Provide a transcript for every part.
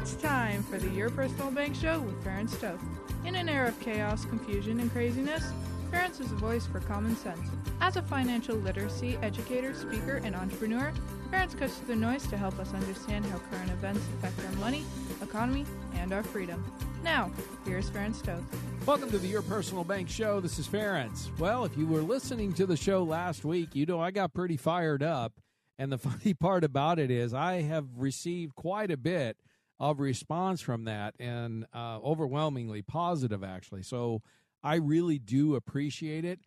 It's time for the Your Personal Bank Show with Ferenc Toth. In an era of chaos, confusion, and craziness, Ferenc is a voice for common sense. As a financial literacy educator, speaker, and entrepreneur, Ferenc cuts through the noise to help us understand how current events affect our money, economy, and our freedom. Now, here's Ferenc Toth. Welcome to the Your Personal Bank Show. This is Ferenc. Well, if you were listening to the show last week, you know I got pretty fired up. And the funny part about it is, I have received quite a bit of response from that and uh, overwhelmingly positive, actually. So I really do appreciate it.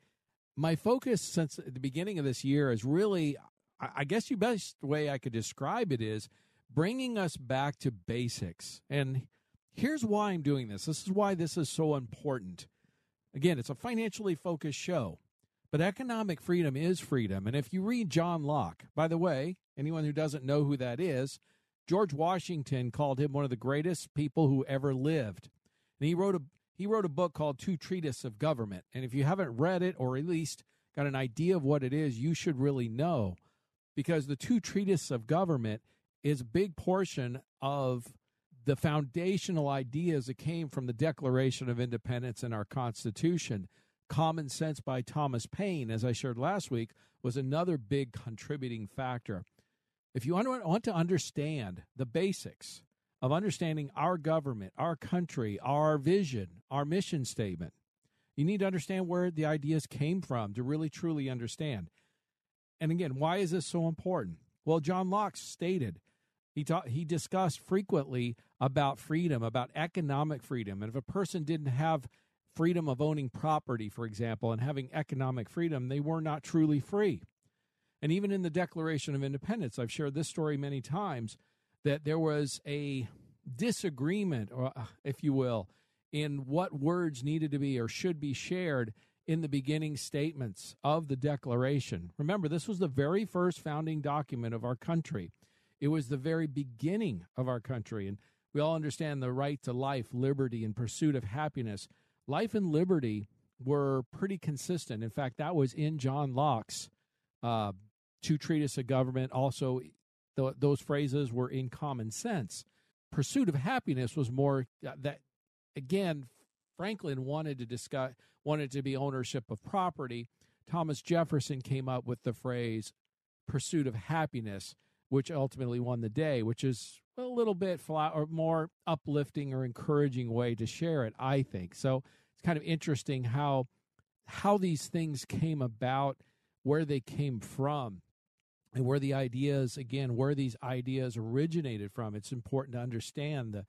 My focus since the beginning of this year is really, I guess the best way I could describe it is bringing us back to basics. And here's why I'm doing this. This is why this is so important. Again, it's a financially focused show, but economic freedom is freedom. And if you read John Locke, by the way, anyone who doesn't know who that is, George Washington called him one of the greatest people who ever lived. And he wrote a he wrote a book called Two Treatises of Government. And if you haven't read it or at least got an idea of what it is, you should really know because the Two Treatises of Government is a big portion of the foundational ideas that came from the Declaration of Independence and our Constitution. Common Sense by Thomas Paine, as I shared last week, was another big contributing factor. If you want to understand the basics of understanding our government, our country, our vision, our mission statement, you need to understand where the ideas came from to really truly understand. And again, why is this so important? Well, John Locke stated he taught, he discussed frequently about freedom, about economic freedom, and if a person didn't have freedom of owning property, for example, and having economic freedom, they were not truly free. And even in the Declaration of Independence, I've shared this story many times that there was a disagreement, or uh, if you will, in what words needed to be or should be shared in the beginning statements of the Declaration. Remember, this was the very first founding document of our country. It was the very beginning of our country. And we all understand the right to life, liberty, and pursuit of happiness. Life and liberty were pretty consistent. In fact, that was in John Locke's uh, two treatises of government. Also, th- those phrases were in common sense. Pursuit of happiness was more uh, that again. Franklin wanted to discuss wanted to be ownership of property. Thomas Jefferson came up with the phrase "pursuit of happiness," which ultimately won the day. Which is a little bit flat or more uplifting or encouraging way to share it. I think so. It's kind of interesting how how these things came about, where they came from and where the ideas again where these ideas originated from it's important to understand the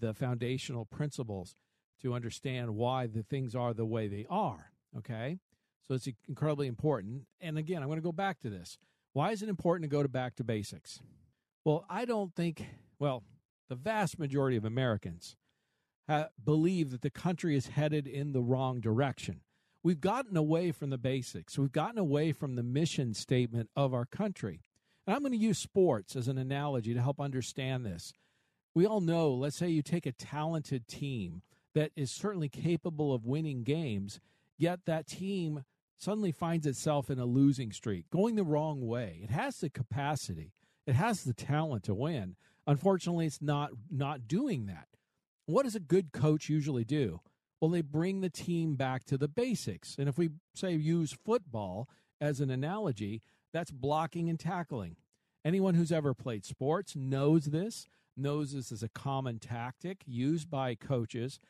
the foundational principles to understand why the things are the way they are okay? So it's incredibly important. And again i'm going to go back to this. Why is it important to go to back to basics? Well i don't think well the vast majority of americans believe that the country is headed in the wrong direction we've gotten away from the basics. We've gotten away from the mission statement of our country. And I'm going to use sports as an analogy to help understand this. We all know, let's say you take a talented team that is certainly capable of winning games, yet that team suddenly finds itself in a losing streak, going the wrong way. It has the capacity, it has the talent to win. Unfortunately, it's not not doing that. What does a good coach usually do? Well, they bring the team back to the basics. And if we say use football as an analogy, that's blocking and tackling. Anyone who's ever played sports knows this, knows this is a common tactic used by coaches.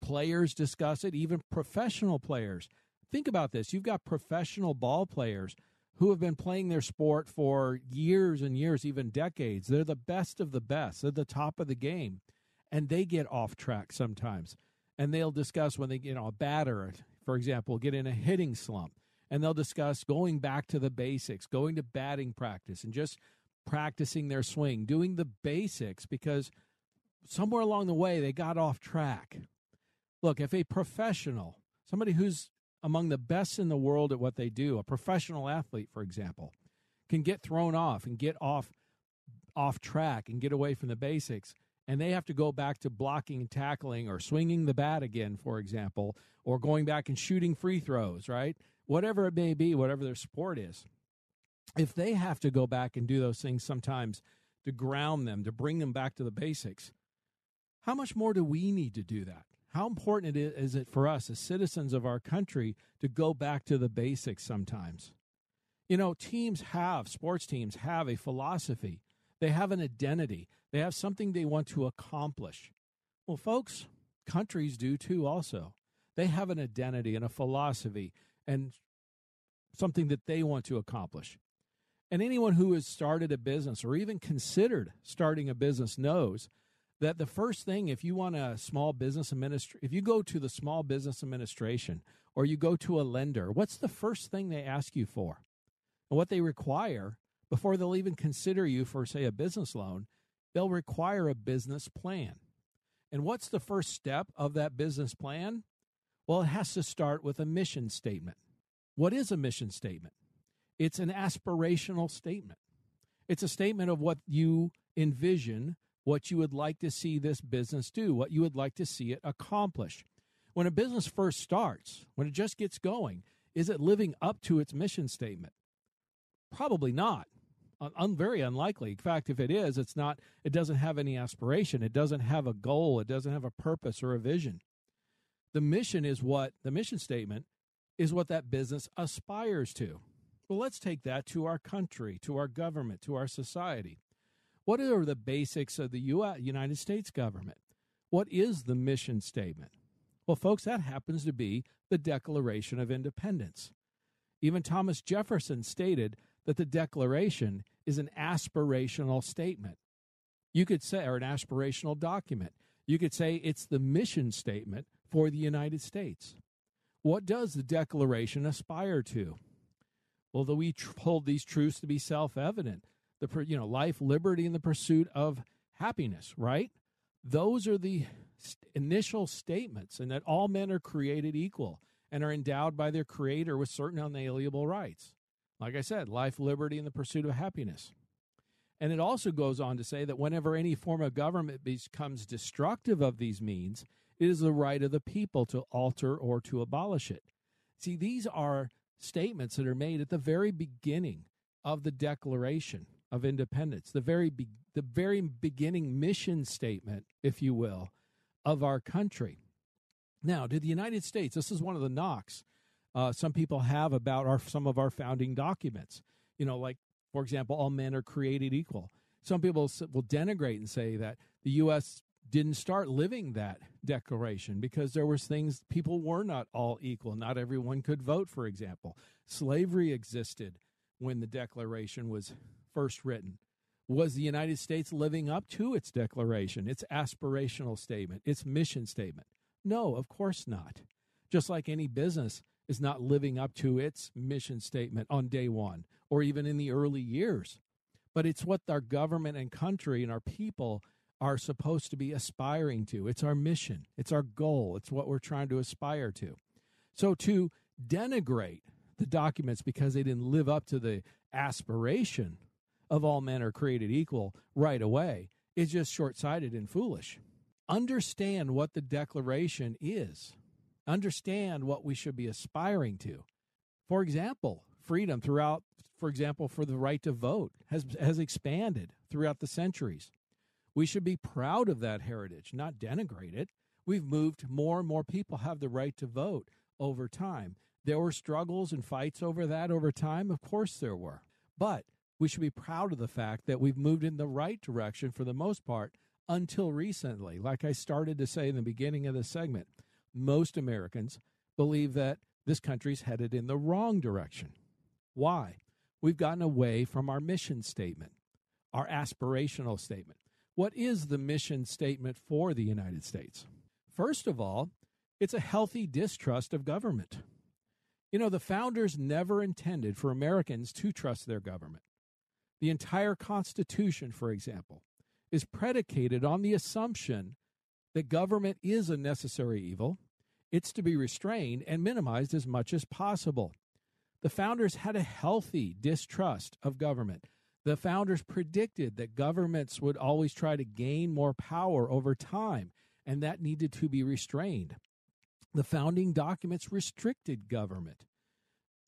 Players discuss it, even professional players. Think about this you've got professional ball players who have been playing their sport for years and years, even decades. They're the best of the best, they're the top of the game, and they get off track sometimes and they'll discuss when they, you know, a batter, for example, get in a hitting slump. and they'll discuss going back to the basics, going to batting practice, and just practicing their swing, doing the basics because somewhere along the way they got off track. Look, if a professional, somebody who's among the best in the world at what they do, a professional athlete, for example, can get thrown off and get off off track and get away from the basics and they have to go back to blocking and tackling or swinging the bat again for example or going back and shooting free throws right? Whatever it may be whatever their sport is. If they have to go back and do those things sometimes to ground them to bring them back to the basics how much more do we need to do that? How important is it for us as citizens of our country to go back to the basics sometimes? You know, teams have, sports teams have a philosophy, they have an identity, they have something they want to accomplish. Well, folks, countries do too, also. They have an identity and a philosophy and something that they want to accomplish. And anyone who has started a business or even considered starting a business knows that the first thing, if you want a small business administration, if you go to the small business administration or you go to a lender, what's the first thing they ask you for? And what they require before they'll even consider you for, say, a business loan, they'll require a business plan. And what's the first step of that business plan? Well, it has to start with a mission statement. What is a mission statement? It's an aspirational statement. It's a statement of what you envision, what you would like to see this business do, what you would like to see it accomplish. When a business first starts, when it just gets going, is it living up to its mission statement? Probably not. Un- very unlikely. In fact, if it is, it's not. It doesn't have any aspiration. It doesn't have a goal. It doesn't have a purpose or a vision. The mission is what the mission statement is what that business aspires to. Well, let's take that to our country, to our government, to our society. What are the basics of the US, United States government? What is the mission statement? Well, folks, that happens to be the Declaration of Independence. Even Thomas Jefferson stated that the Declaration is an aspirational statement. You could say, or an aspirational document. You could say it's the mission statement for the United States. What does the Declaration aspire to? Well, that we tr- hold these truths to be self-evident. The you know life, liberty, and the pursuit of happiness. Right? Those are the st- initial statements, and that all men are created equal and are endowed by their Creator with certain unalienable rights. Like I said, life, liberty, and the pursuit of happiness. And it also goes on to say that whenever any form of government becomes destructive of these means, it is the right of the people to alter or to abolish it. See, these are statements that are made at the very beginning of the Declaration of Independence, the very be- the very beginning mission statement, if you will, of our country. Now, to the United States, this is one of the knocks uh, some people have about our some of our founding documents. You know, like for example, all men are created equal. Some people will denigrate and say that the U.S. didn't start living that declaration because there was things people were not all equal. Not everyone could vote, for example. Slavery existed when the Declaration was first written. Was the United States living up to its declaration, its aspirational statement, its mission statement? No, of course not. Just like any business, is not living up to its mission statement on day one or even in the early years. But it's what our government and country and our people are supposed to be aspiring to. It's our mission, it's our goal, it's what we're trying to aspire to. So to denigrate the documents because they didn't live up to the aspiration of all men are created equal right away is just short sighted and foolish. Understand what the Declaration is understand what we should be aspiring to. For example, freedom throughout, for example, for the right to vote has, has expanded throughout the centuries. We should be proud of that heritage, not denigrate it. We've moved, more and more people have the right to vote over time. There were struggles and fights over that over time. Of course, there were. But we should be proud of the fact that we've moved in the right direction for the most part until recently. Like I started to say in the beginning of the segment, most Americans believe that this country's headed in the wrong direction. Why? We've gotten away from our mission statement, our aspirational statement. What is the mission statement for the United States? First of all, it's a healthy distrust of government. You know, the founders never intended for Americans to trust their government. The entire Constitution, for example, is predicated on the assumption that government is a necessary evil. It's to be restrained and minimized as much as possible. The founders had a healthy distrust of government. The founders predicted that governments would always try to gain more power over time, and that needed to be restrained. The founding documents restricted government.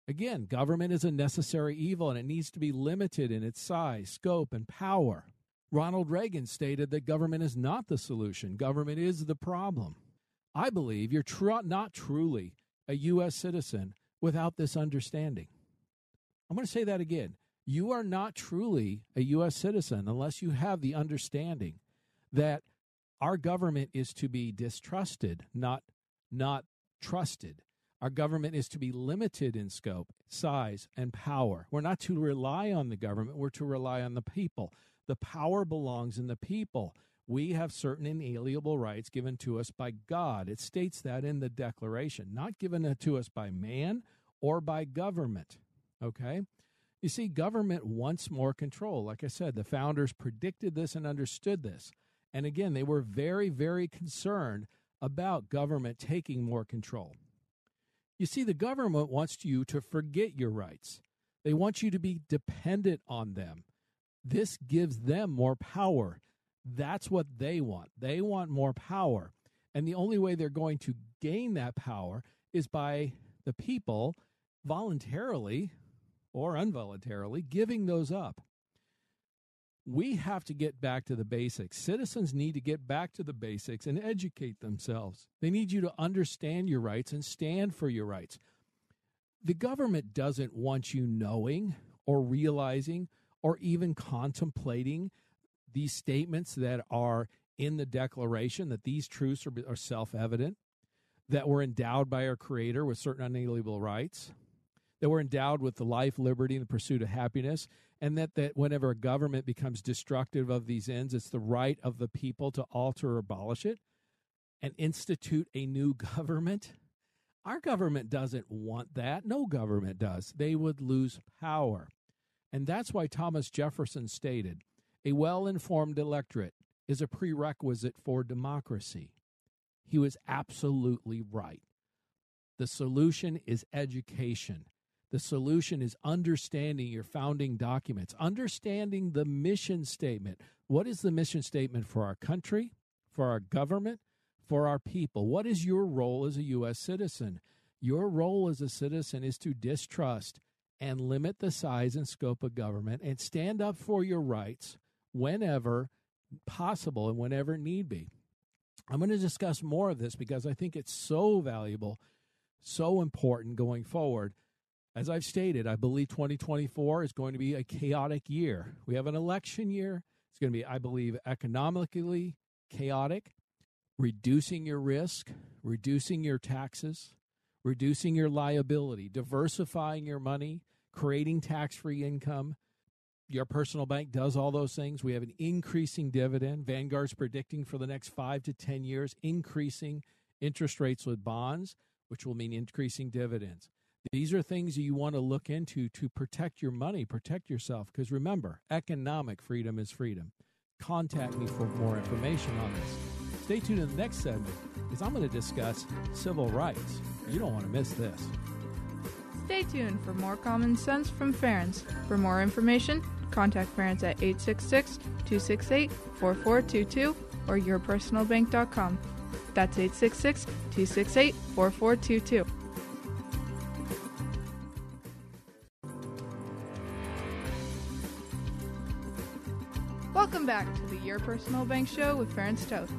Again, government is a necessary evil and it needs to be limited in its size, scope, and power. Ronald Reagan stated that government is not the solution, government is the problem. I believe you're tr- not truly a U.S. citizen without this understanding. I'm going to say that again. You are not truly a U.S. citizen unless you have the understanding that our government is to be distrusted, not, not trusted. Our government is to be limited in scope, size, and power. We're not to rely on the government, we're to rely on the people. The power belongs in the people. We have certain inalienable rights given to us by God. It states that in the Declaration, not given to us by man or by government. Okay? You see, government wants more control. Like I said, the founders predicted this and understood this. And again, they were very, very concerned about government taking more control. You see, the government wants you to forget your rights. They want you to be dependent on them. This gives them more power. That's what they want. They want more power. And the only way they're going to gain that power is by the people voluntarily or involuntarily giving those up. We have to get back to the basics. Citizens need to get back to the basics and educate themselves. They need you to understand your rights and stand for your rights. The government doesn't want you knowing or realizing or even contemplating these statements that are in the Declaration, that these truths are, are self evident, that we're endowed by our Creator with certain unalienable rights, that we're endowed with the life, liberty, and the pursuit of happiness, and that, that whenever a government becomes destructive of these ends, it's the right of the people to alter or abolish it and institute a new government. Our government doesn't want that. No government does. They would lose power. And that's why Thomas Jefferson stated a well informed electorate is a prerequisite for democracy. He was absolutely right. The solution is education. The solution is understanding your founding documents, understanding the mission statement. What is the mission statement for our country, for our government, for our people? What is your role as a U.S. citizen? Your role as a citizen is to distrust and limit the size and scope of government and stand up for your rights whenever possible and whenever need be. I'm going to discuss more of this because I think it's so valuable, so important going forward. As I've stated, I believe 2024 is going to be a chaotic year. We have an election year. It's going to be, I believe, economically chaotic, reducing your risk, reducing your taxes, reducing your liability, diversifying your money, creating tax free income. Your personal bank does all those things. We have an increasing dividend. Vanguard's predicting for the next five to 10 years increasing interest rates with bonds, which will mean increasing dividends. These are things you want to look into to protect your money, protect yourself. Because remember, economic freedom is freedom. Contact me for more information on this. Stay tuned in the next segment because I'm going to discuss civil rights. You don't want to miss this. Stay tuned for more common sense from Ferenc. For more information, contact Ferenc at 866 268 4422 or yourpersonalbank.com. That's 866 268 4422. Welcome back to the Your Personal Bank Show with Ferenc Toth.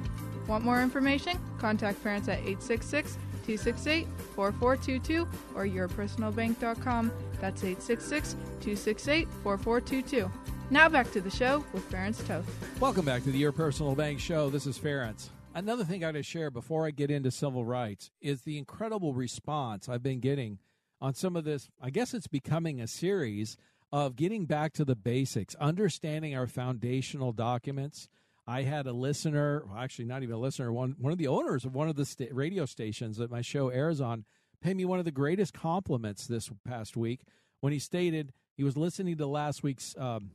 Want more information? Contact Ferenc at 866 268 4422 or yourpersonalbank.com. That's 866 268 4422. Now back to the show with Ferenc Toth. Welcome back to the Your Personal Bank Show. This is Ferenc. Another thing I got to share before I get into civil rights is the incredible response I've been getting on some of this. I guess it's becoming a series of getting back to the basics, understanding our foundational documents. I had a listener, well, actually not even a listener, one one of the owners of one of the sta- radio stations that my show airs on, me one of the greatest compliments this past week when he stated he was listening to last week's um,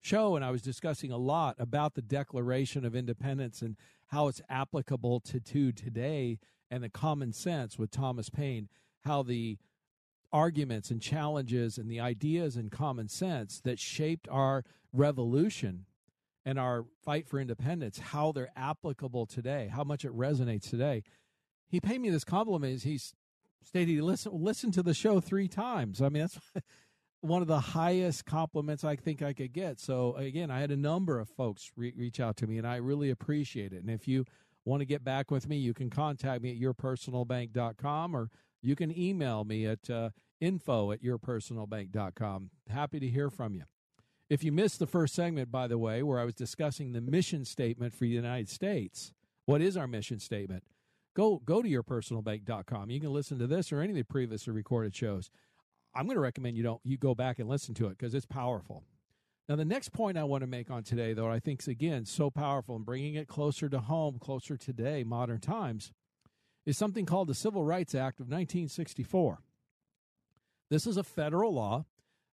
show, and I was discussing a lot about the Declaration of Independence and how it's applicable to, to today and the common sense with Thomas Paine, how the arguments and challenges and the ideas and common sense that shaped our revolution and our fight for independence, how they're applicable today, how much it resonates today. He paid me this compliment. He stated he listened listen to the show three times. I mean, that's one of the highest compliments I think I could get. So again, I had a number of folks re- reach out to me, and I really appreciate it. And if you want to get back with me, you can contact me at yourpersonalbank.com or you can email me at uh, info at yourpersonalbank.com. Happy to hear from you. If you missed the first segment, by the way, where I was discussing the mission statement for the United States, what is our mission statement? Go go to yourpersonalbank.com. You can listen to this or any of the previously recorded shows. I'm going to recommend you don't you go back and listen to it because it's powerful. Now, the next point I want to make on today, though, I think is again so powerful and bringing it closer to home, closer to today, modern times, is something called the Civil Rights Act of 1964. This is a federal law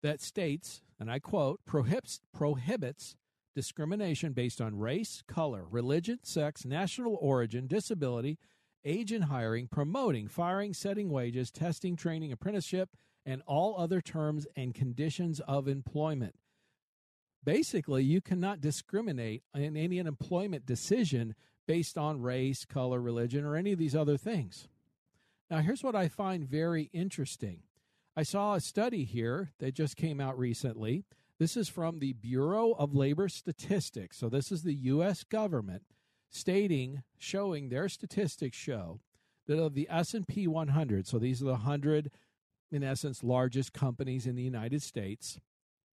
that states, and I quote, prohibits, prohibits discrimination based on race, color, religion, sex, national origin, disability, age in hiring, promoting, firing, setting wages, testing, training, apprenticeship, and all other terms and conditions of employment. Basically, you cannot discriminate in any employment decision based on race, color, religion, or any of these other things. Now, here's what I find very interesting. I saw a study here that just came out recently. This is from the Bureau of Labor Statistics. So this is the US government stating showing their statistics show that of the S&P 100, so these are the 100 in essence largest companies in the United States,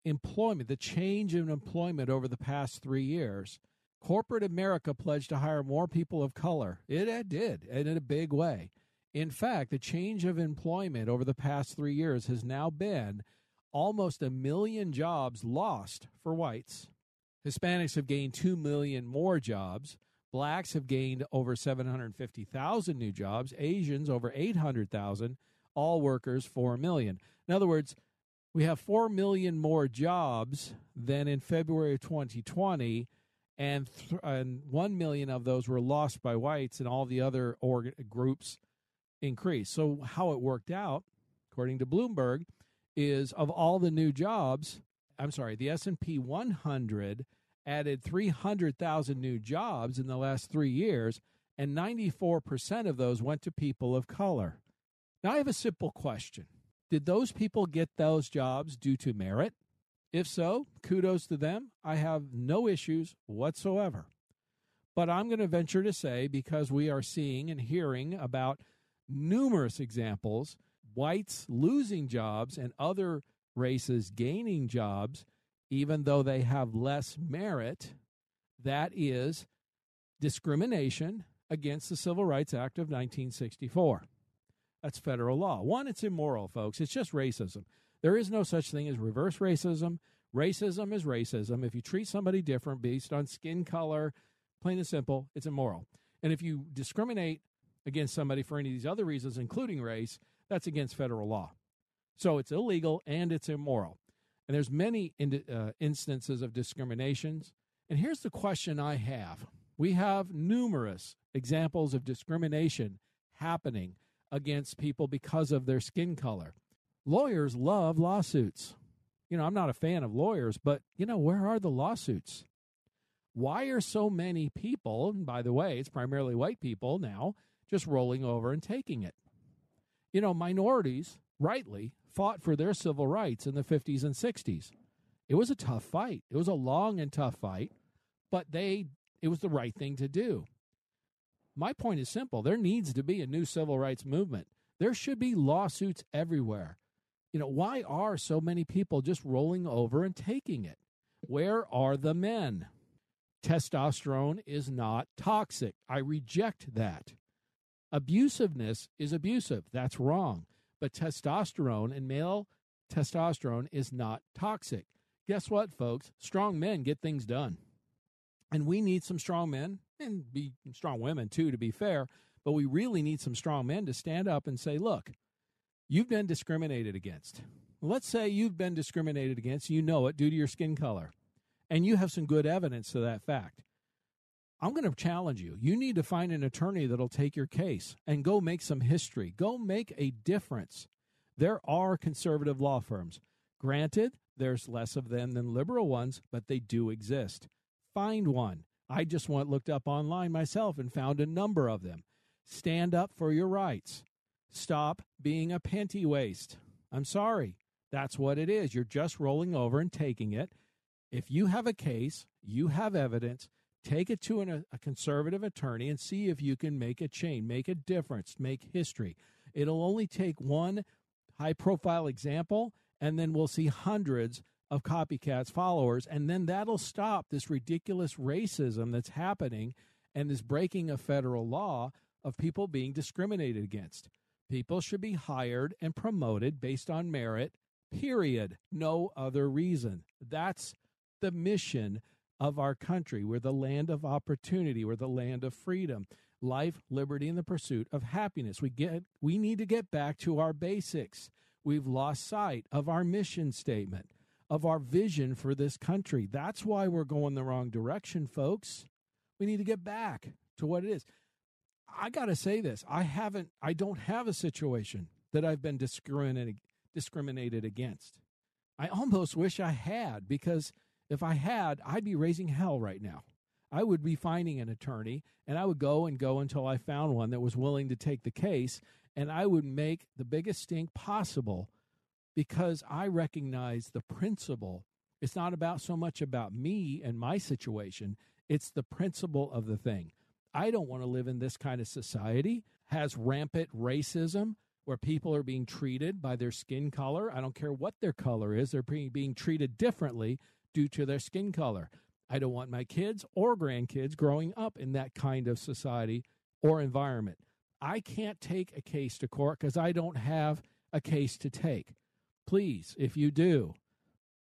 employment, the change in employment over the past 3 years, corporate America pledged to hire more people of color. It, it did, and in a big way. In fact, the change of employment over the past three years has now been almost a million jobs lost for whites. Hispanics have gained 2 million more jobs. Blacks have gained over 750,000 new jobs. Asians over 800,000. All workers 4 million. In other words, we have 4 million more jobs than in February of 2020 and, th- and 1 million of those were lost by whites and all the other org- groups increased. So how it worked out, according to Bloomberg, is of all the new jobs, I'm sorry, the S&P 100 added 300,000 new jobs in the last 3 years and 94% of those went to people of color. Now I have a simple question. Did those people get those jobs due to merit? If so, kudos to them. I have no issues whatsoever. But I'm going to venture to say because we are seeing and hearing about numerous examples whites losing jobs and other races gaining jobs, even though they have less merit. That is discrimination against the Civil Rights Act of 1964. That's federal law. One, it's immoral, folks. It's just racism. There is no such thing as reverse racism. Racism is racism. If you treat somebody different based on skin color, plain and simple, it's immoral. And if you discriminate against somebody for any of these other reasons, including race, that's against federal law. So it's illegal and it's immoral. And there's many in, uh, instances of discriminations. And here's the question I have. We have numerous examples of discrimination happening against people because of their skin color. Lawyers love lawsuits. You know, I'm not a fan of lawyers, but you know, where are the lawsuits? Why are so many people, and by the way, it's primarily white people now, just rolling over and taking it. You know, minorities, rightly, fought for their civil rights in the 50s and 60s. It was a tough fight. It was a long and tough fight, but they it was the right thing to do. My point is simple. There needs to be a new civil rights movement. There should be lawsuits everywhere. You know, why are so many people just rolling over and taking it? Where are the men? Testosterone is not toxic. I reject that. Abusiveness is abusive. That's wrong. But testosterone and male testosterone is not toxic. Guess what, folks? Strong men get things done. And we need some strong men and be strong women too, to be fair. But we really need some strong men to stand up and say, look, You've been discriminated against. Let's say you've been discriminated against, you know it due to your skin color, and you have some good evidence to that fact. I'm going to challenge you. You need to find an attorney that'll take your case and go make some history. Go make a difference. There are conservative law firms. Granted, there's less of them than liberal ones, but they do exist. Find one. I just went looked up online myself and found a number of them. Stand up for your rights. Stop being a panty waste. I'm sorry. That's what it is. You're just rolling over and taking it. If you have a case, you have evidence, take it to an, a conservative attorney and see if you can make a change, make a difference, make history. It'll only take one high profile example, and then we'll see hundreds of copycats followers, and then that'll stop this ridiculous racism that's happening and this breaking of federal law of people being discriminated against. People should be hired and promoted based on merit, period. No other reason. That's the mission of our country. We're the land of opportunity. We're the land of freedom, life, liberty, and the pursuit of happiness. We get we need to get back to our basics. We've lost sight of our mission statement, of our vision for this country. That's why we're going the wrong direction, folks. We need to get back to what it is. I got to say this. I haven't I don't have a situation that I've been discriminated discriminated against. I almost wish I had because if I had, I'd be raising hell right now. I would be finding an attorney and I would go and go until I found one that was willing to take the case and I would make the biggest stink possible because I recognize the principle. It's not about so much about me and my situation, it's the principle of the thing. I don't want to live in this kind of society has rampant racism where people are being treated by their skin color. I don't care what their color is, they're being treated differently due to their skin color. I don't want my kids or grandkids growing up in that kind of society or environment. I can't take a case to court because I don't have a case to take. Please, if you do,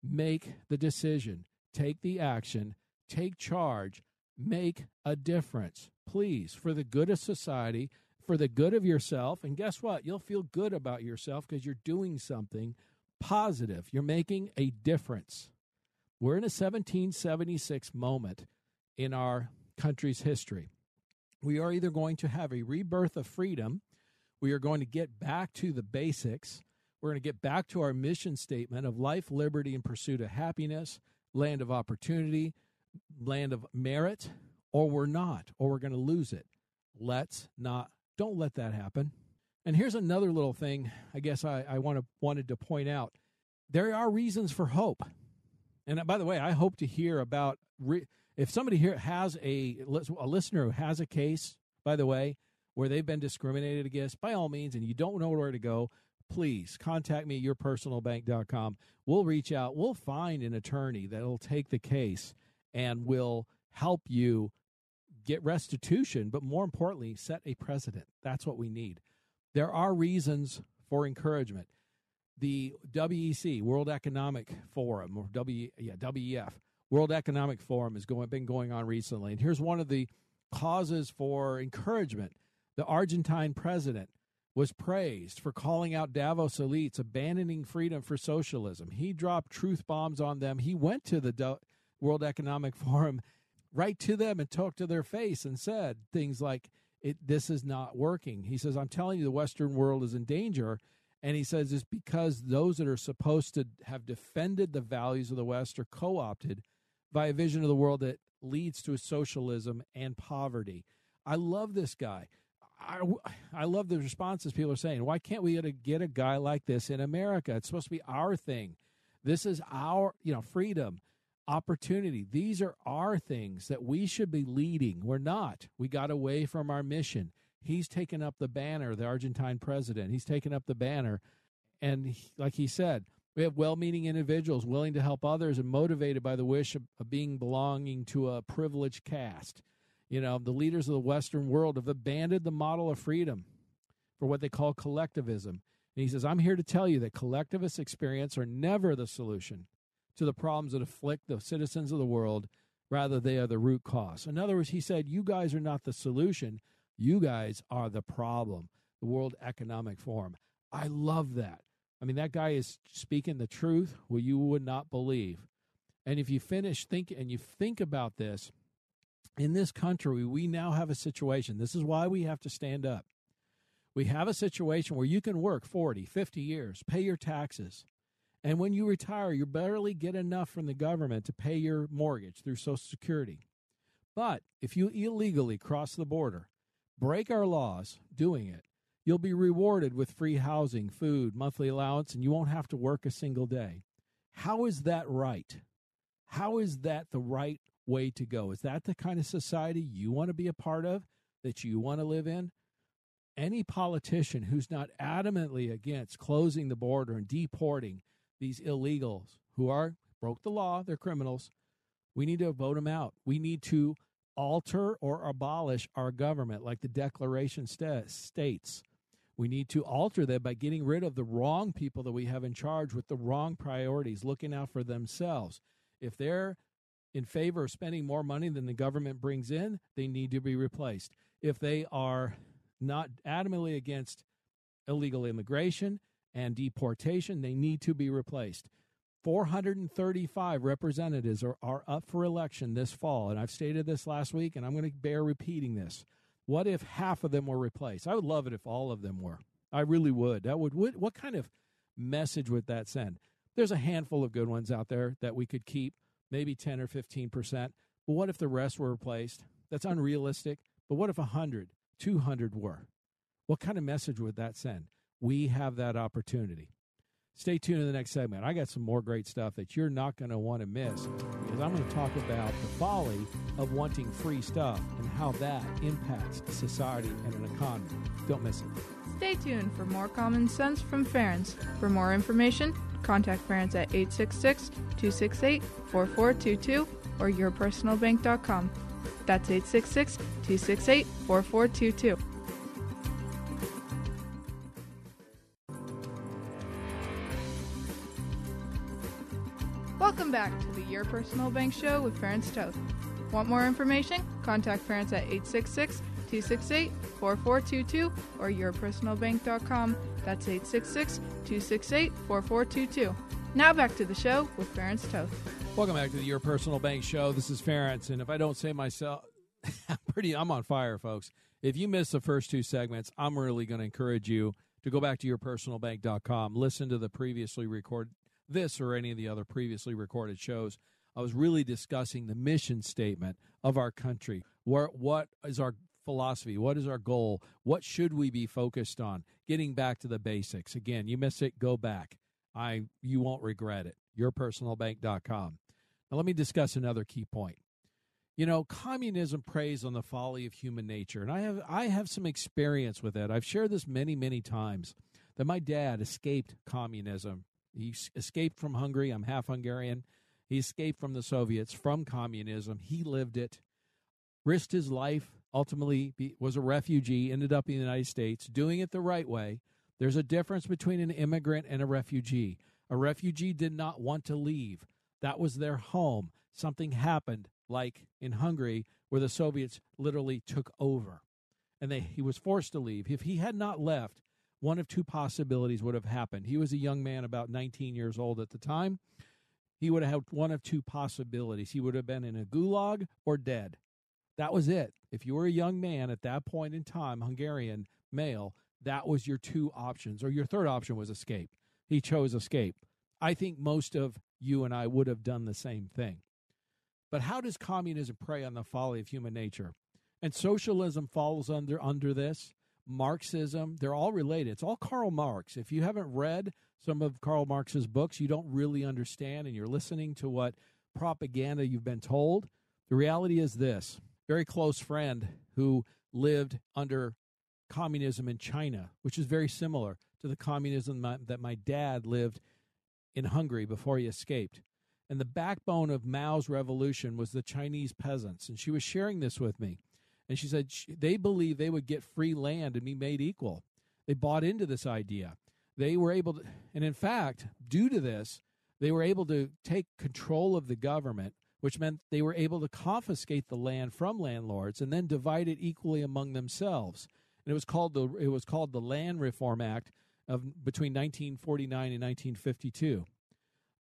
make the decision, take the action, take charge, make a difference. Please, for the good of society, for the good of yourself. And guess what? You'll feel good about yourself because you're doing something positive. You're making a difference. We're in a 1776 moment in our country's history. We are either going to have a rebirth of freedom, we are going to get back to the basics, we're going to get back to our mission statement of life, liberty, and pursuit of happiness, land of opportunity, land of merit, or we're not, or we're going to lose it. Let's not, don't let that happen. And here's another little thing I guess I, I wanted to point out. There are reasons for hope. And by the way, I hope to hear about re- if somebody here has a a listener who has a case. By the way, where they've been discriminated against, by all means, and you don't know where to go, please contact me at yourpersonalbank.com. We'll reach out. We'll find an attorney that'll take the case and will help you get restitution, but more importantly, set a precedent. That's what we need. There are reasons for encouragement the WEC World Economic Forum or W yeah WEF World Economic Forum has going been going on recently, and here's one of the causes for encouragement. The Argentine president was praised for calling out Davos elites abandoning freedom for socialism. He dropped truth bombs on them. He went to the World Economic Forum right to them and talked to their face and said things like it this is not working. He says I'm telling you the western world is in danger and he says it's because those that are supposed to have defended the values of the West are co opted by a vision of the world that leads to socialism and poverty. I love this guy. I, I love the responses people are saying. Why can't we get a, get a guy like this in America? It's supposed to be our thing. This is our, you know, freedom, opportunity. These are our things that we should be leading. We're not. We got away from our mission he's taken up the banner, the Argentine president. He's taken up the banner. And he, like he said, we have well meaning individuals willing to help others and motivated by the wish of, of being belonging to a privileged caste. You know, the leaders of the Western world have abandoned the model of freedom for what they call collectivism. And he says, I'm here to tell you that collectivist experience are never the solution to the problems that afflict the citizens of the world. Rather, they are the root cause. In other words, he said, You guys are not the solution. You guys are the problem. The World Economic Forum. I love that. I mean, that guy is speaking the truth well you would not believe. And if you finish think and you think about this, in this country, we now have a situation. This is why we have to stand up. We have a situation where you can work 40, 50 years, pay your taxes. And when you retire, you barely get enough from the government to pay your mortgage through Social Security. But if you illegally cross the border, break our laws doing it, you'll be rewarded with free housing, food, monthly allowance, and you won't have to work a single day. How is that right? How is that the right way to go? Is that the kind of society you want to be a part of, that you want to live in? Any politician who's not adamantly against closing the border and deporting these illegals who are broke the law, they're criminals, we need to vote them out. We need to alter or abolish our government like the Declaration st- states. We need to alter that by getting rid of the wrong people that we have in charge with the wrong priorities, looking out for themselves. If they're in favor of spending more money than the government brings in, they need to be replaced. If they are not adamantly against illegal immigration and deportation, they need to be replaced. 435 representatives are, are up for election this fall. And I've stated this last week, and I'm going to bear repeating this. What if half of them were replaced? I would love it if all of them were. I really would. That would what, what kind of message would that send? There's a handful of good ones out there that we could keep, maybe 10 or 15%. But what if the rest were replaced? That's unrealistic. But what if 100, 200 were? What kind of message would that send? We have that opportunity. Stay tuned in the next segment. I got some more great stuff that you're not going to want to miss because I'm going to talk about the folly of wanting free stuff and how that impacts society and an economy. Don't miss it. Stay tuned for more common sense from Ferenc. For more information, contact Ferenc at 866 268 4422 or yourpersonalbank.com. That's 866 268 4422. Welcome back to the Your Personal Bank Show with Ferenc Toth. Want more information? Contact Ferenc at 866 268 4422 or yourpersonalbank.com. That's 866 268 4422. Now back to the show with Ferenc Toth. Welcome back to the Your Personal Bank Show. This is Ferenc, and if I don't say myself, I'm pretty, I'm on fire, folks. If you missed the first two segments, I'm really going to encourage you to go back to yourpersonalbank.com, listen to the previously recorded this or any of the other previously recorded shows. I was really discussing the mission statement of our country. Where, what is our philosophy? What is our goal? What should we be focused on? Getting back to the basics. Again, you miss it, go back. I you won't regret it. Yourpersonalbank.com. Now let me discuss another key point. You know, communism preys on the folly of human nature, and I have I have some experience with that. I've shared this many, many times. That my dad escaped communism. He escaped from Hungary. I'm half Hungarian. He escaped from the Soviets, from communism. He lived it, risked his life, ultimately was a refugee, ended up in the United States, doing it the right way. There's a difference between an immigrant and a refugee. A refugee did not want to leave. That was their home. Something happened, like in Hungary, where the Soviets literally took over. And they, he was forced to leave. If he had not left, one of two possibilities would have happened. He was a young man, about 19 years old at the time. He would have had one of two possibilities. He would have been in a gulag or dead. That was it. If you were a young man at that point in time, Hungarian male, that was your two options. Or your third option was escape. He chose escape. I think most of you and I would have done the same thing. But how does communism prey on the folly of human nature? And socialism falls under under this. Marxism, they're all related. It's all Karl Marx. If you haven't read some of Karl Marx's books, you don't really understand and you're listening to what propaganda you've been told. The reality is this very close friend who lived under communism in China, which is very similar to the communism that my dad lived in Hungary before he escaped. And the backbone of Mao's revolution was the Chinese peasants. And she was sharing this with me. And she said they believed they would get free land and be made equal. They bought into this idea. They were able to, and in fact, due to this, they were able to take control of the government, which meant they were able to confiscate the land from landlords and then divide it equally among themselves. And it was called the it was called the Land Reform Act of between 1949 and 1952.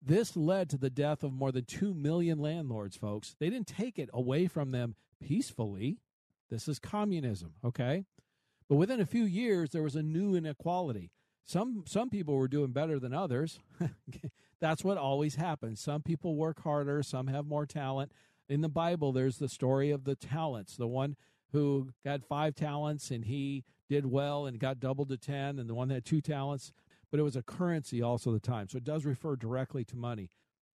This led to the death of more than 2 million landlords, folks. They didn't take it away from them peacefully. This is communism, okay? But within a few years, there was a new inequality. Some some people were doing better than others. That's what always happens. Some people work harder, some have more talent. In the Bible, there's the story of the talents. The one who got five talents and he did well and got doubled to 10, and the one that had two talents, but it was a currency also the time. So it does refer directly to money.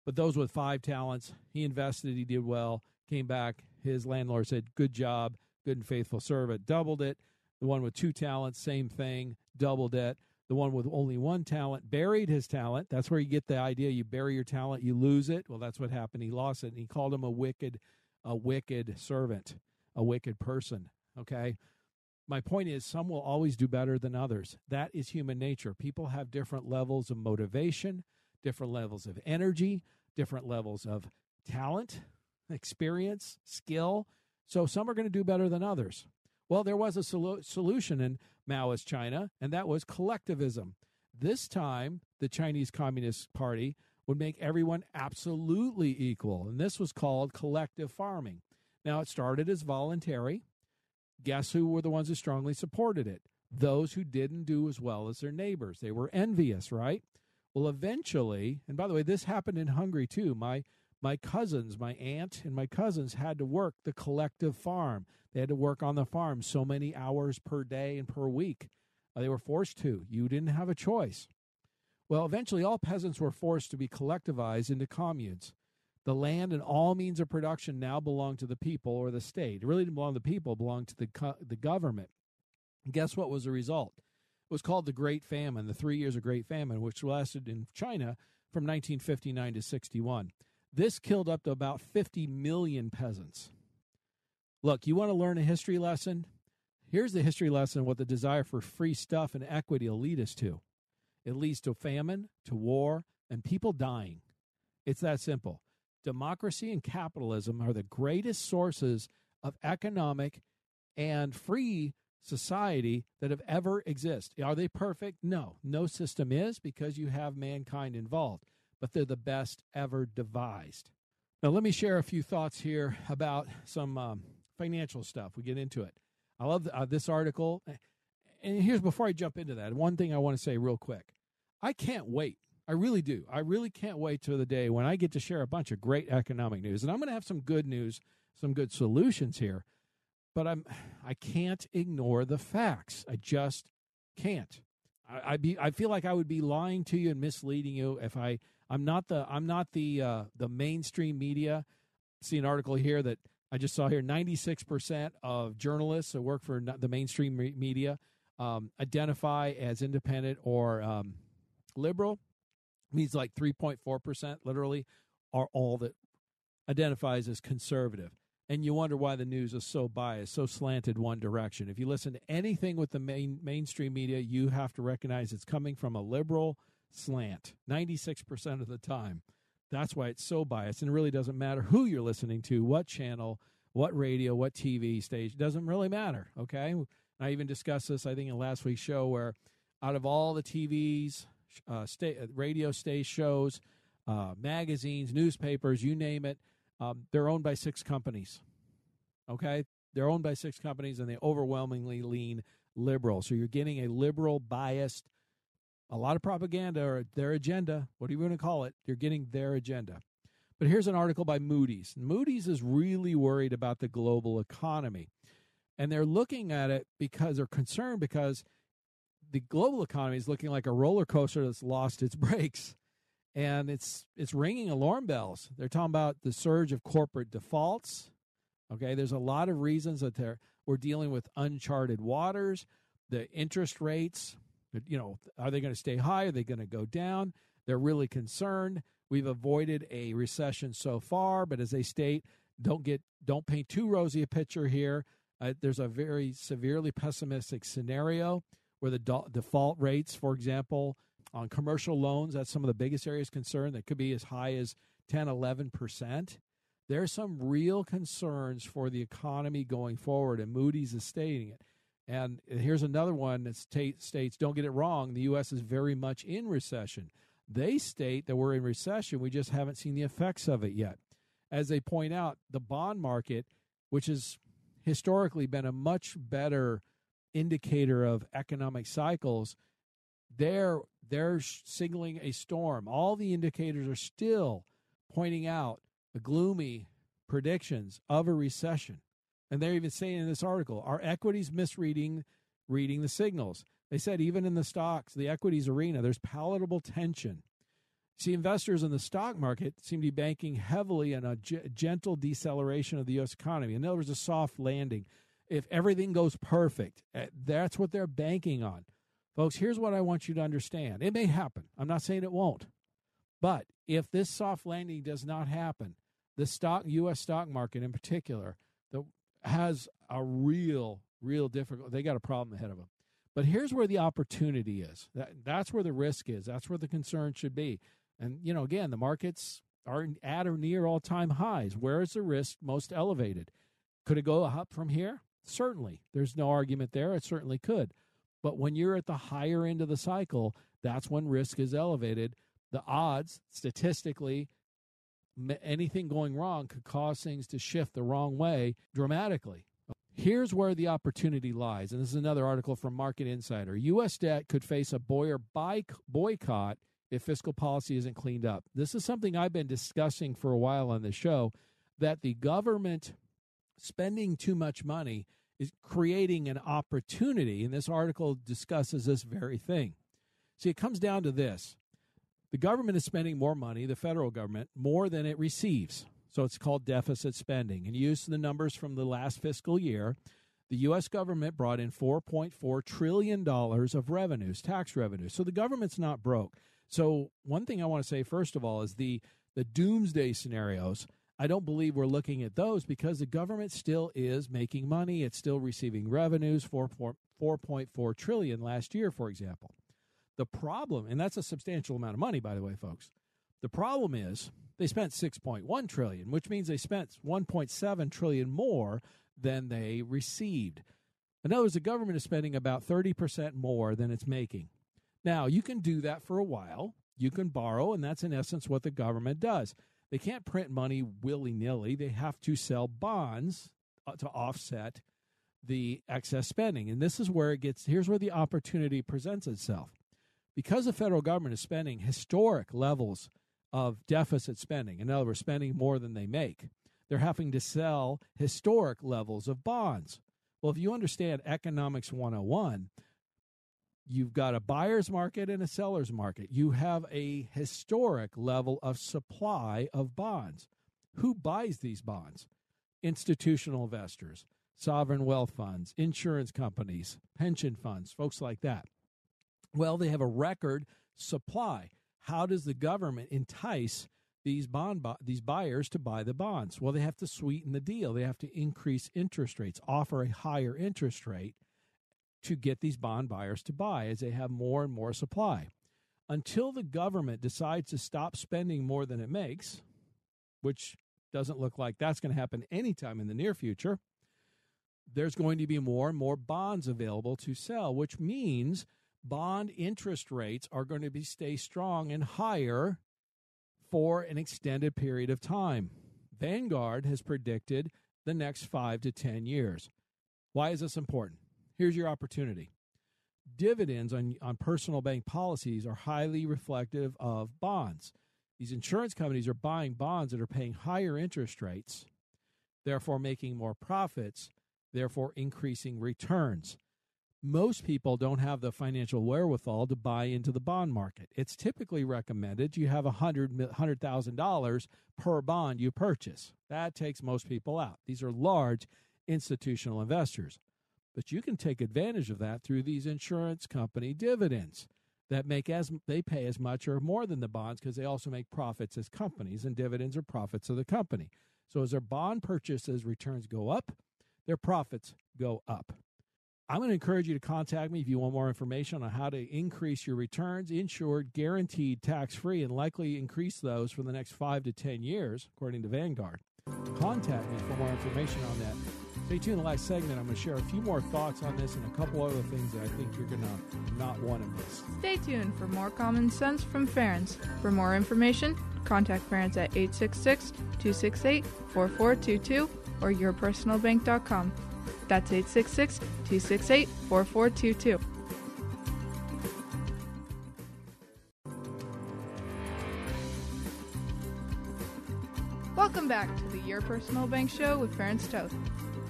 But those with five talents, he invested, he did well, came back. His landlord said, Good job, good and faithful servant, doubled it. The one with two talents, same thing, doubled it. The one with only one talent buried his talent. That's where you get the idea. You bury your talent, you lose it. Well, that's what happened. He lost it, and he called him a wicked, a wicked servant, a wicked person. Okay. My point is, some will always do better than others. That is human nature. People have different levels of motivation, different levels of energy, different levels of talent, experience, skill. So some are going to do better than others. Well, there was a sol- solution in Maoist China, and that was collectivism. This time, the Chinese Communist Party would make everyone absolutely equal, and this was called collective farming. Now, it started as voluntary. Guess who were the ones who strongly supported it? Those who didn't do as well as their neighbors. They were envious, right? Well, eventually, and by the way, this happened in Hungary too. My my cousins, my aunt and my cousins had to work the collective farm. They had to work on the farm so many hours per day and per week. Uh, they were forced to. You didn't have a choice. Well, eventually, all peasants were forced to be collectivized into communes. The land and all means of production now belonged to the people or the state. It really didn't belong to the people, it belonged to the, co- the government. And guess what was the result? It was called the Great Famine, the three years of Great Famine, which lasted in China from 1959 to 61. This killed up to about 50 million peasants. Look, you want to learn a history lesson? Here's the history lesson what the desire for free stuff and equity will lead us to. It leads to famine, to war, and people dying. It's that simple. Democracy and capitalism are the greatest sources of economic and free society that have ever existed. Are they perfect? No. No system is because you have mankind involved but they're the best ever devised. Now, let me share a few thoughts here about some um, financial stuff. We get into it. I love uh, this article. And here's before I jump into that, one thing I want to say real quick. I can't wait. I really do. I really can't wait to the day when I get to share a bunch of great economic news. And I'm going to have some good news, some good solutions here. But I'm I can't ignore the facts. I just can't. I, I be I feel like I would be lying to you and misleading you if I I'm not the I'm not the uh, the mainstream media. See an article here that I just saw here. Ninety six percent of journalists who work for the mainstream media um, identify as independent or um, liberal. Means like three point four percent, literally, are all that identifies as conservative. And you wonder why the news is so biased, so slanted one direction. If you listen to anything with the main mainstream media, you have to recognize it's coming from a liberal slant 96% of the time. That's why it's so biased. And it really doesn't matter who you're listening to, what channel, what radio, what TV station. doesn't really matter. Okay. I even discussed this, I think, in last week's show, where out of all the TVs, uh, radio station shows, uh, magazines, newspapers, you name it, um, they're owned by six companies. Okay. They're owned by six companies and they overwhelmingly lean liberal. So you're getting a liberal biased a lot of propaganda or their agenda, what are you going to call it? You're getting their agenda. But here's an article by Moody's. Moody's is really worried about the global economy. And they're looking at it because they're concerned because the global economy is looking like a roller coaster that's lost its brakes. And it's it's ringing alarm bells. They're talking about the surge of corporate defaults. Okay, there's a lot of reasons that they're we're dealing with uncharted waters. The interest rates you know, are they going to stay high? Are they going to go down? They're really concerned. We've avoided a recession so far, but as they state, don't get don't paint too rosy a picture here. Uh, there's a very severely pessimistic scenario where the do- default rates, for example, on commercial loans, that's some of the biggest areas of concern. That could be as high as 10, 11 percent. There are some real concerns for the economy going forward, and Moody's is stating it. And here's another one that states don't get it wrong, the U.S. is very much in recession. They state that we're in recession, we just haven't seen the effects of it yet. As they point out, the bond market, which has historically been a much better indicator of economic cycles, they're they're signaling a storm. All the indicators are still pointing out the gloomy predictions of a recession. And they're even saying in this article, are equities misreading reading the signals? They said even in the stocks, the equities arena, there's palatable tension. See, investors in the stock market seem to be banking heavily on a g- gentle deceleration of the U.S. economy. In other words, a soft landing. If everything goes perfect, eh, that's what they're banking on. Folks, here's what I want you to understand. It may happen. I'm not saying it won't. But if this soft landing does not happen, the stock U.S. stock market in particular the, has a real, real difficult. They got a problem ahead of them. But here's where the opportunity is. That, that's where the risk is. That's where the concern should be. And you know, again, the markets are at or near all-time highs. Where is the risk most elevated? Could it go up from here? Certainly. There's no argument there. It certainly could. But when you're at the higher end of the cycle, that's when risk is elevated. The odds, statistically, anything going wrong could cause things to shift the wrong way dramatically. Here's where the opportunity lies. And this is another article from Market Insider. U.S. debt could face a Boyer boycott if fiscal policy isn't cleaned up. This is something I've been discussing for a while on the show that the government spending too much money is creating an opportunity. And this article discusses this very thing. See, it comes down to this the government is spending more money, the federal government, more than it receives. So it's called deficit spending. And use the numbers from the last fiscal year. The U.S. government brought in $4.4 trillion of revenues, tax revenues. So the government's not broke. So, one thing I want to say, first of all, is the, the doomsday scenarios I don't believe we're looking at those because the government still is making money. It's still receiving revenues, 4.4 trillion last year, for example. The problem, and that's a substantial amount of money, by the way, folks. The problem is they spent 6.1 trillion, which means they spent 1.7 trillion more than they received. In other words, the government is spending about 30% more than it's making. Now, you can do that for a while. You can borrow, and that's in essence what the government does. They can't print money willy nilly. They have to sell bonds uh, to offset the excess spending. And this is where it gets here's where the opportunity presents itself. Because the federal government is spending historic levels of deficit spending, in other words, spending more than they make, they're having to sell historic levels of bonds. Well, if you understand Economics 101, You've got a buyer's market and a seller's market. You have a historic level of supply of bonds. Who buys these bonds? Institutional investors, sovereign wealth funds, insurance companies, pension funds, folks like that. Well, they have a record supply. How does the government entice these bond bu- these buyers to buy the bonds? Well, they have to sweeten the deal. They have to increase interest rates, offer a higher interest rate to get these bond buyers to buy as they have more and more supply. Until the government decides to stop spending more than it makes, which doesn't look like that's going to happen anytime in the near future, there's going to be more and more bonds available to sell, which means bond interest rates are going to be stay strong and higher for an extended period of time. Vanguard has predicted the next 5 to 10 years. Why is this important? Here's your opportunity. Dividends on, on personal bank policies are highly reflective of bonds. These insurance companies are buying bonds that are paying higher interest rates, therefore making more profits, therefore increasing returns. Most people don't have the financial wherewithal to buy into the bond market. It's typically recommended you have $100,000 $100, per bond you purchase. That takes most people out. These are large institutional investors. But you can take advantage of that through these insurance company dividends that make as they pay as much or more than the bonds because they also make profits as companies and dividends are profits of the company. So as their bond purchases returns go up, their profits go up. I'm going to encourage you to contact me if you want more information on how to increase your returns, insured, guaranteed, tax free, and likely increase those for the next five to 10 years, according to Vanguard. Contact me for more information on that. Stay tuned. The last segment, I'm going to share a few more thoughts on this and a couple other things that I think you're going to not want to miss. Stay tuned for more common sense from Ferenc. For more information, contact Ferenc at 866 268 4422 or yourpersonalbank.com. That's 866 268 4422. Welcome back to the Your Personal Bank Show with Ferenc Toth.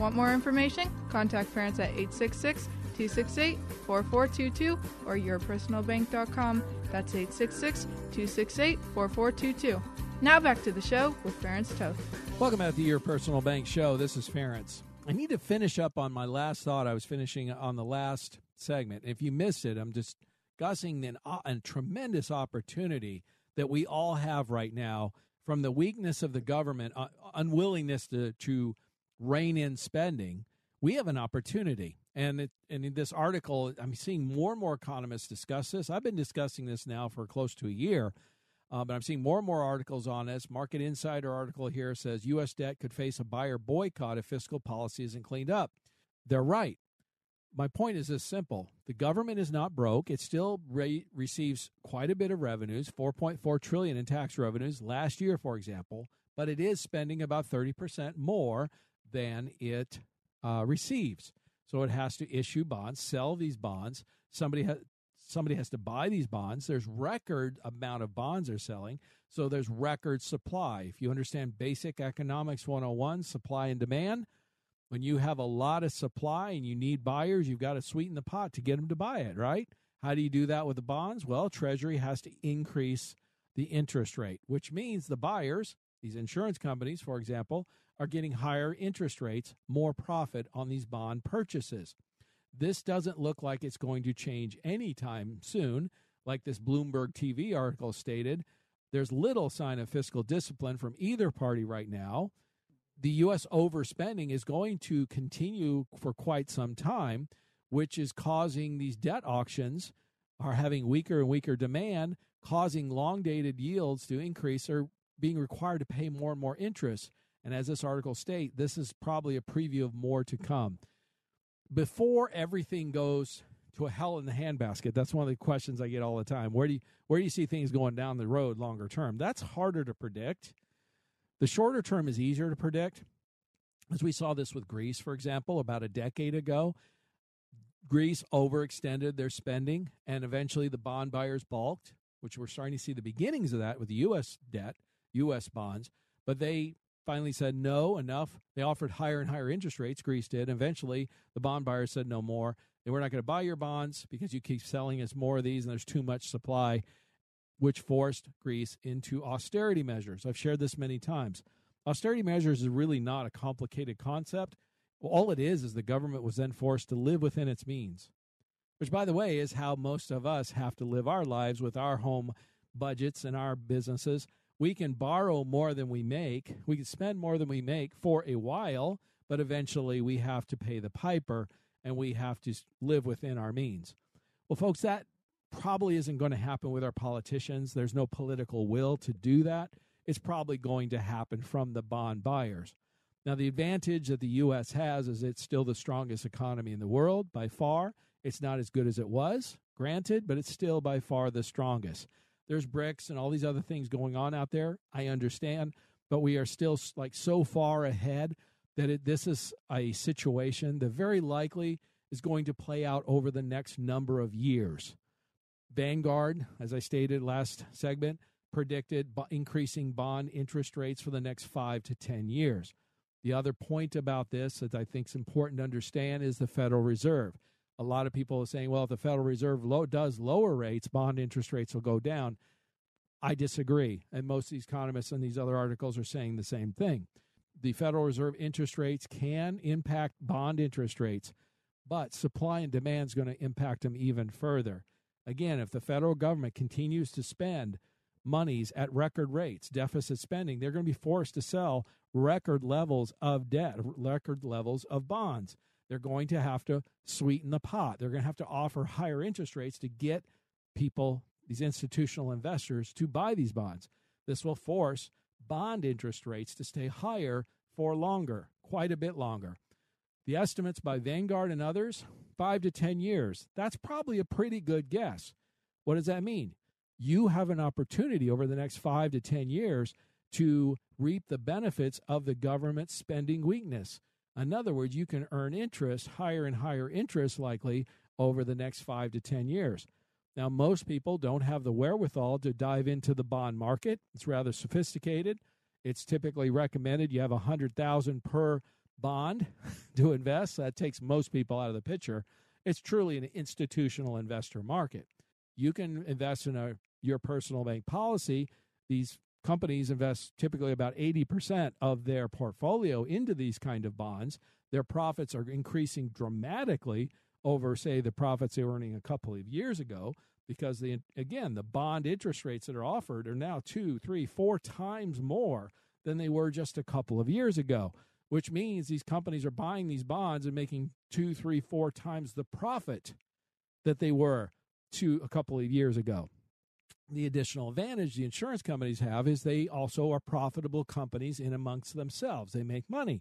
Want more information? Contact Ferenc at 866 268 4422 or yourpersonalbank.com. That's 866 268 4422. Now back to the show with Ferenc Toth. Welcome back to the Your Personal Bank Show. This is Ferenc. I need to finish up on my last thought I was finishing on the last segment. If you missed it, I'm discussing an, uh, a tremendous opportunity that we all have right now from the weakness of the government, uh, unwillingness to, to rein in spending. We have an opportunity. And, it, and in this article, I'm seeing more and more economists discuss this. I've been discussing this now for close to a year. Uh, but I'm seeing more and more articles on this. Market Insider article here says U.S. debt could face a buyer boycott if fiscal policy isn't cleaned up. They're right. My point is this simple: the government is not broke. It still re- receives quite a bit of revenues, 4.4 trillion in tax revenues last year, for example. But it is spending about 30 percent more than it uh, receives. So it has to issue bonds, sell these bonds. Somebody has somebody has to buy these bonds. There's record amount of bonds they're selling. So there's record supply. If you understand basic economics 101, supply and demand, when you have a lot of supply and you need buyers, you've got to sweeten the pot to get them to buy it, right? How do you do that with the bonds? Well, Treasury has to increase the interest rate, which means the buyers, these insurance companies, for example, are getting higher interest rates, more profit on these bond purchases. This doesn't look like it's going to change anytime soon. Like this Bloomberg TV article stated, there's little sign of fiscal discipline from either party right now. The U.S. overspending is going to continue for quite some time, which is causing these debt auctions are having weaker and weaker demand, causing long dated yields to increase or being required to pay more and more interest. And as this article states, this is probably a preview of more to come. Before everything goes to a hell in the handbasket that's one of the questions i get all the time. Where do you where do you see things going down the road longer term? That's harder to predict. The shorter term is easier to predict. As we saw this with greece for example about a decade ago greece overextended their spending and eventually the bond buyers balked which we're starting to see the beginnings of that with the us debt us bonds but they finally said no, enough. They offered higher and higher interest rates. Greece did. Eventually, the bond buyers said no more. They were not going to buy your bonds because you keep selling us more of these and there's too much supply, which forced Greece into austerity measures. I've shared this many times. Austerity measures is really not a complicated concept. All it is is the government was then forced to live within its means, which, by the way, is how most of us have to live our lives with our home budgets and our businesses we can borrow more than we make, we can spend more than we make for a while, but eventually we have to pay the piper and we have to live within our means. Well, folks, that probably isn't going to happen with our politicians. There's no political will to do that. It's probably going to happen from the bond buyers. Now, the advantage that the U.S. has is it's still the strongest economy in the world by far. It's not as good as it was, granted, but it's still by far the strongest there's BRICS and all these other things going on out there. I understand, but we are still like so far ahead that it, this is a situation that very likely is going to play out over the next number of years. Vanguard, as I stated last segment, predicted increasing bond interest rates for the next five to 10 years. The other point about this that I think is important to understand is the Federal Reserve a lot of people are saying, well, if the Federal Reserve low, does lower rates, bond interest rates will go down. I disagree. And most of these economists and these other articles are saying the same thing. The Federal Reserve interest rates can impact bond interest rates, but supply and demand is going to impact them even further. Again, if the federal government continues to spend monies at record rates, deficit spending, they're going to be forced to sell record levels of debt, record levels of bonds they're going to have to sweeten the pot. They're going to have to offer higher interest rates to get people, these institutional investors, to buy these bonds. This will force bond interest rates to stay higher for longer, quite a bit longer. The estimates by Vanguard and others, five to 10 years. That's probably a pretty good guess. What does that mean? You have an opportunity over the next five to 10 years to reap the benefits of the government spending weakness. In other words, you can earn interest, higher and higher interest likely over the next five to 10 years. Now, most people don't have the wherewithal to dive into the bond market. It's rather sophisticated. It's typically recommended you have a hundred thousand per bond to invest. That takes most people out of the picture. It's truly an institutional investor market. You can invest in a your personal bank policy. These companies invest typically about 80% of their portfolio into these kind of bonds. Their profits are increasing dramatically over, say, the profits they were earning a couple of years ago because the again the bond interest rates that are offered are now two, three, four times more than they were just a couple of years ago. Which means these companies are buying these bonds and making two, three, four times the profit that they were to a couple of years ago. The additional advantage the insurance companies have is they also are profitable companies in amongst themselves. They make money.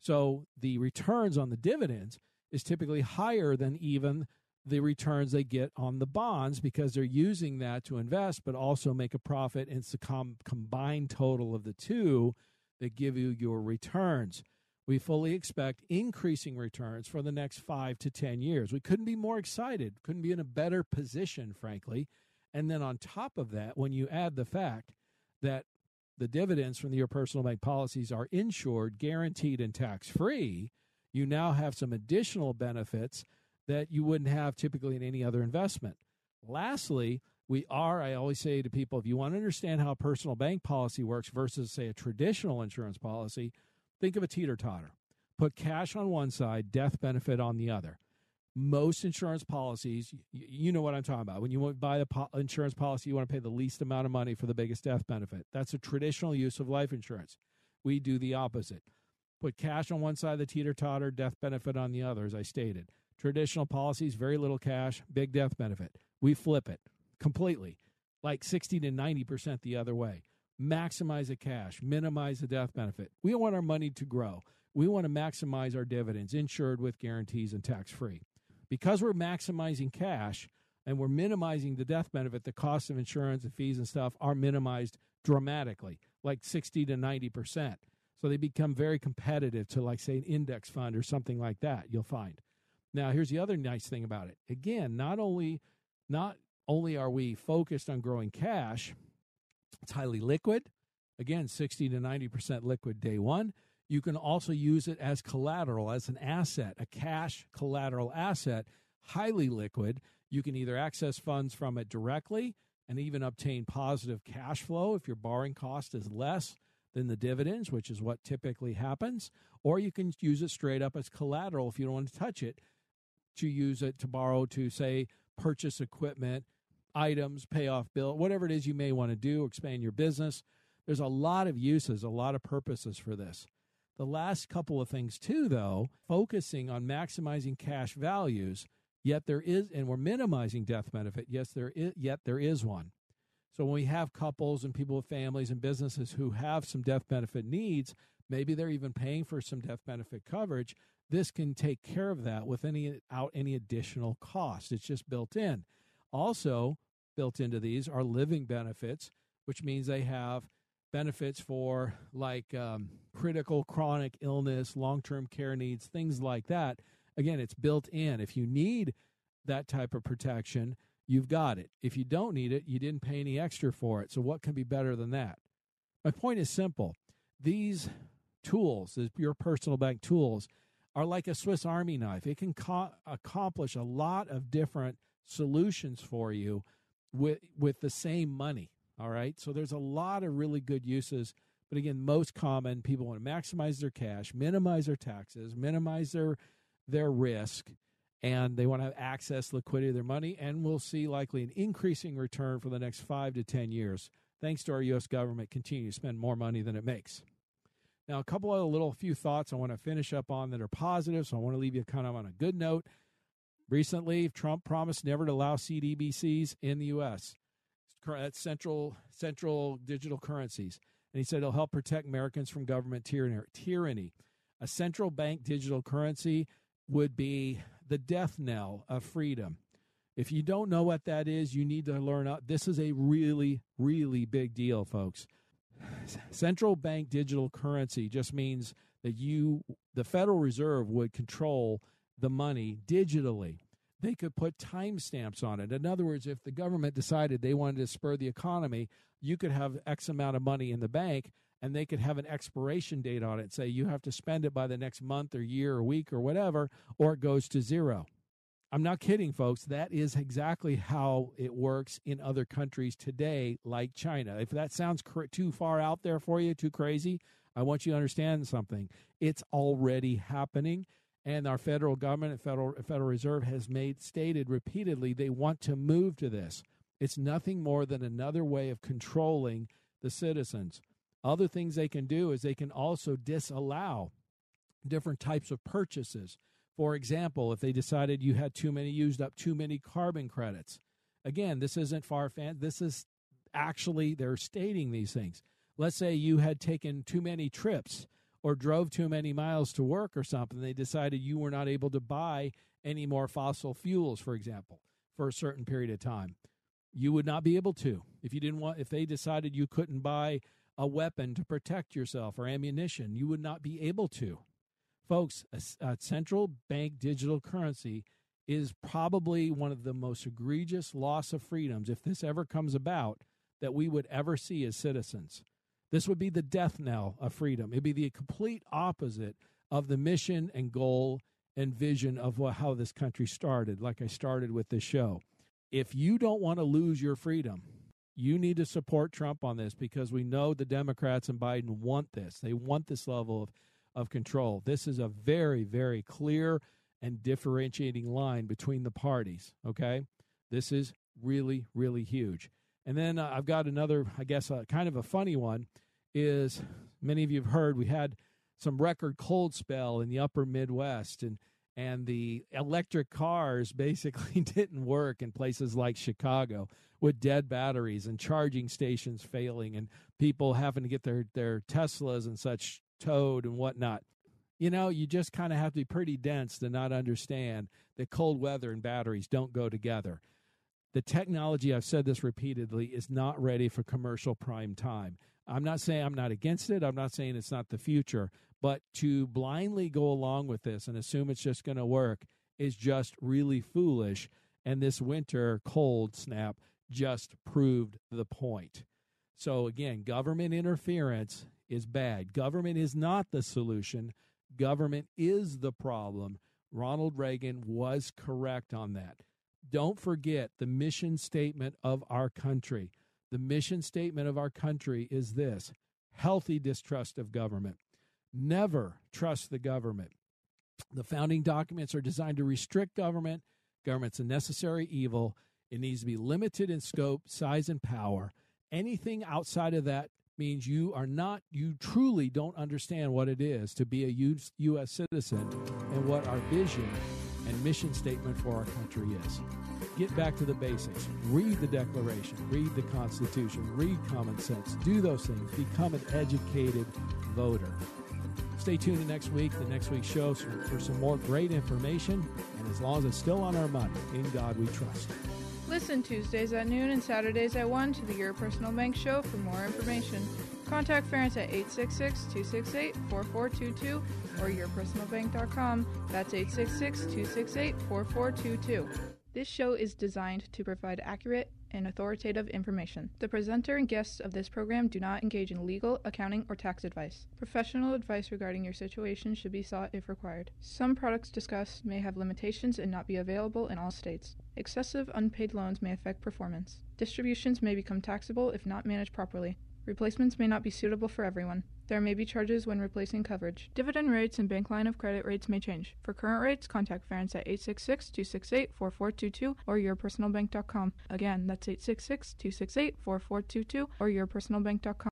So the returns on the dividends is typically higher than even the returns they get on the bonds because they're using that to invest but also make a profit. And it's the com- combined total of the two that give you your returns. We fully expect increasing returns for the next five to 10 years. We couldn't be more excited, couldn't be in a better position, frankly. And then on top of that, when you add the fact that the dividends from your personal bank policies are insured, guaranteed, and tax free, you now have some additional benefits that you wouldn't have typically in any other investment. Lastly, we are, I always say to people, if you want to understand how personal bank policy works versus, say, a traditional insurance policy, think of a teeter totter. Put cash on one side, death benefit on the other. Most insurance policies, you know what I'm talking about. When you buy the po- insurance policy, you want to pay the least amount of money for the biggest death benefit. That's a traditional use of life insurance. We do the opposite. Put cash on one side of the teeter totter, death benefit on the other, as I stated. Traditional policies, very little cash, big death benefit. We flip it completely, like 60 to 90% the other way. Maximize the cash, minimize the death benefit. We want our money to grow. We want to maximize our dividends, insured with guarantees and tax free. Because we're maximizing cash and we're minimizing the death benefit, the cost of insurance and fees and stuff are minimized dramatically, like 60 to 90%. So they become very competitive to, like, say, an index fund or something like that, you'll find. Now, here's the other nice thing about it. Again, not only not only are we focused on growing cash, it's highly liquid. Again, 60 to 90% liquid day one. You can also use it as collateral, as an asset, a cash collateral asset, highly liquid. You can either access funds from it directly and even obtain positive cash flow if your borrowing cost is less than the dividends, which is what typically happens, or you can use it straight up as collateral if you don't want to touch it to use it to borrow to say purchase equipment, items, pay off bill, whatever it is you may want to do, expand your business. There's a lot of uses, a lot of purposes for this. The last couple of things too though, focusing on maximizing cash values, yet there is and we're minimizing death benefit, yes there is yet there is one. So when we have couples and people with families and businesses who have some death benefit needs, maybe they're even paying for some death benefit coverage, this can take care of that without any additional cost. It's just built in. Also, built into these are living benefits, which means they have benefits for like um, critical chronic illness, long term care needs, things like that. Again, it's built in. If you need that type of protection, you've got it. If you don't need it, you didn't pay any extra for it. So, what can be better than that? My point is simple. These tools, your personal bank tools, are like a Swiss Army knife. It can co- accomplish a lot of different solutions for you with with the same money. All right, so there's a lot of really good uses. But again, most common people want to maximize their cash, minimize their taxes, minimize their their risk, and they want to have access liquidity of their money. And we'll see likely an increasing return for the next five to ten years, thanks to our U.S. government continue to spend more money than it makes. Now, a couple of little few thoughts I want to finish up on that are positive. So I want to leave you kind of on a good note. Recently, Trump promised never to allow CDBCs in the U.S. That's uh, central central digital currencies, and he said it'll help protect Americans from government tyranny. A central bank digital currency would be the death knell of freedom. If you don't know what that is, you need to learn. This is a really, really big deal, folks. Central bank digital currency just means that you, the Federal Reserve, would control the money digitally. They could put timestamps on it. In other words, if the government decided they wanted to spur the economy, you could have X amount of money in the bank and they could have an expiration date on it. Say you have to spend it by the next month or year or week or whatever, or it goes to zero. I'm not kidding, folks. That is exactly how it works in other countries today, like China. If that sounds cr- too far out there for you, too crazy, I want you to understand something. It's already happening, and our federal government, federal Federal Reserve, has made stated repeatedly they want to move to this. It's nothing more than another way of controlling the citizens. Other things they can do is they can also disallow different types of purchases. For example, if they decided you had too many, used up too many carbon credits. Again, this isn't far fan. This is actually, they're stating these things. Let's say you had taken too many trips or drove too many miles to work or something. They decided you were not able to buy any more fossil fuels, for example, for a certain period of time. You would not be able to. If you didn't want, if they decided you couldn't buy a weapon to protect yourself or ammunition, you would not be able to. Folks, a, a central bank digital currency is probably one of the most egregious loss of freedoms, if this ever comes about, that we would ever see as citizens. This would be the death knell of freedom. It'd be the complete opposite of the mission and goal and vision of how this country started, like I started with this show. If you don't want to lose your freedom, you need to support Trump on this because we know the Democrats and Biden want this. They want this level of of control. This is a very, very clear and differentiating line between the parties. Okay. This is really, really huge. And then uh, I've got another, I guess, uh, kind of a funny one is many of you have heard we had some record cold spell in the upper Midwest and and the electric cars basically didn't work in places like Chicago with dead batteries and charging stations failing and people having to get their their Teslas and such towed and whatnot. You know, you just kind of have to be pretty dense to not understand that cold weather and batteries don't go together. The technology, I've said this repeatedly, is not ready for commercial prime time. I'm not saying I'm not against it. I'm not saying it's not the future. But to blindly go along with this and assume it's just going to work is just really foolish. And this winter cold snap just proved the point. So, again, government interference is bad. Government is not the solution, government is the problem. Ronald Reagan was correct on that. Don't forget the mission statement of our country. The mission statement of our country is this healthy distrust of government. Never trust the government. The founding documents are designed to restrict government. Government's a necessary evil. It needs to be limited in scope, size, and power. Anything outside of that means you are not, you truly don't understand what it is to be a U.S. citizen and what our vision and mission statement for our country is. Get back to the basics. Read the Declaration, read the Constitution, read common sense. Do those things. Become an educated voter. Stay tuned to next week, the next week's show, for some more great information. And as long as it's still on our money, in God we trust. Listen Tuesdays at noon and Saturdays at 1 to the Your Personal Bank Show for more information. Contact Ferenc at 866-268-4422 or yourpersonalbank.com. That's 866-268-4422. This show is designed to provide accurate and authoritative information. The presenter and guests of this program do not engage in legal, accounting, or tax advice. Professional advice regarding your situation should be sought if required. Some products discussed may have limitations and not be available in all states. Excessive unpaid loans may affect performance. Distributions may become taxable if not managed properly. Replacements may not be suitable for everyone. There may be charges when replacing coverage. Dividend rates and bank line of credit rates may change. For current rates, contact Ferenc at 866-268-4422 or yourpersonalbank.com. Again, that's 866-268-4422 or yourpersonalbank.com.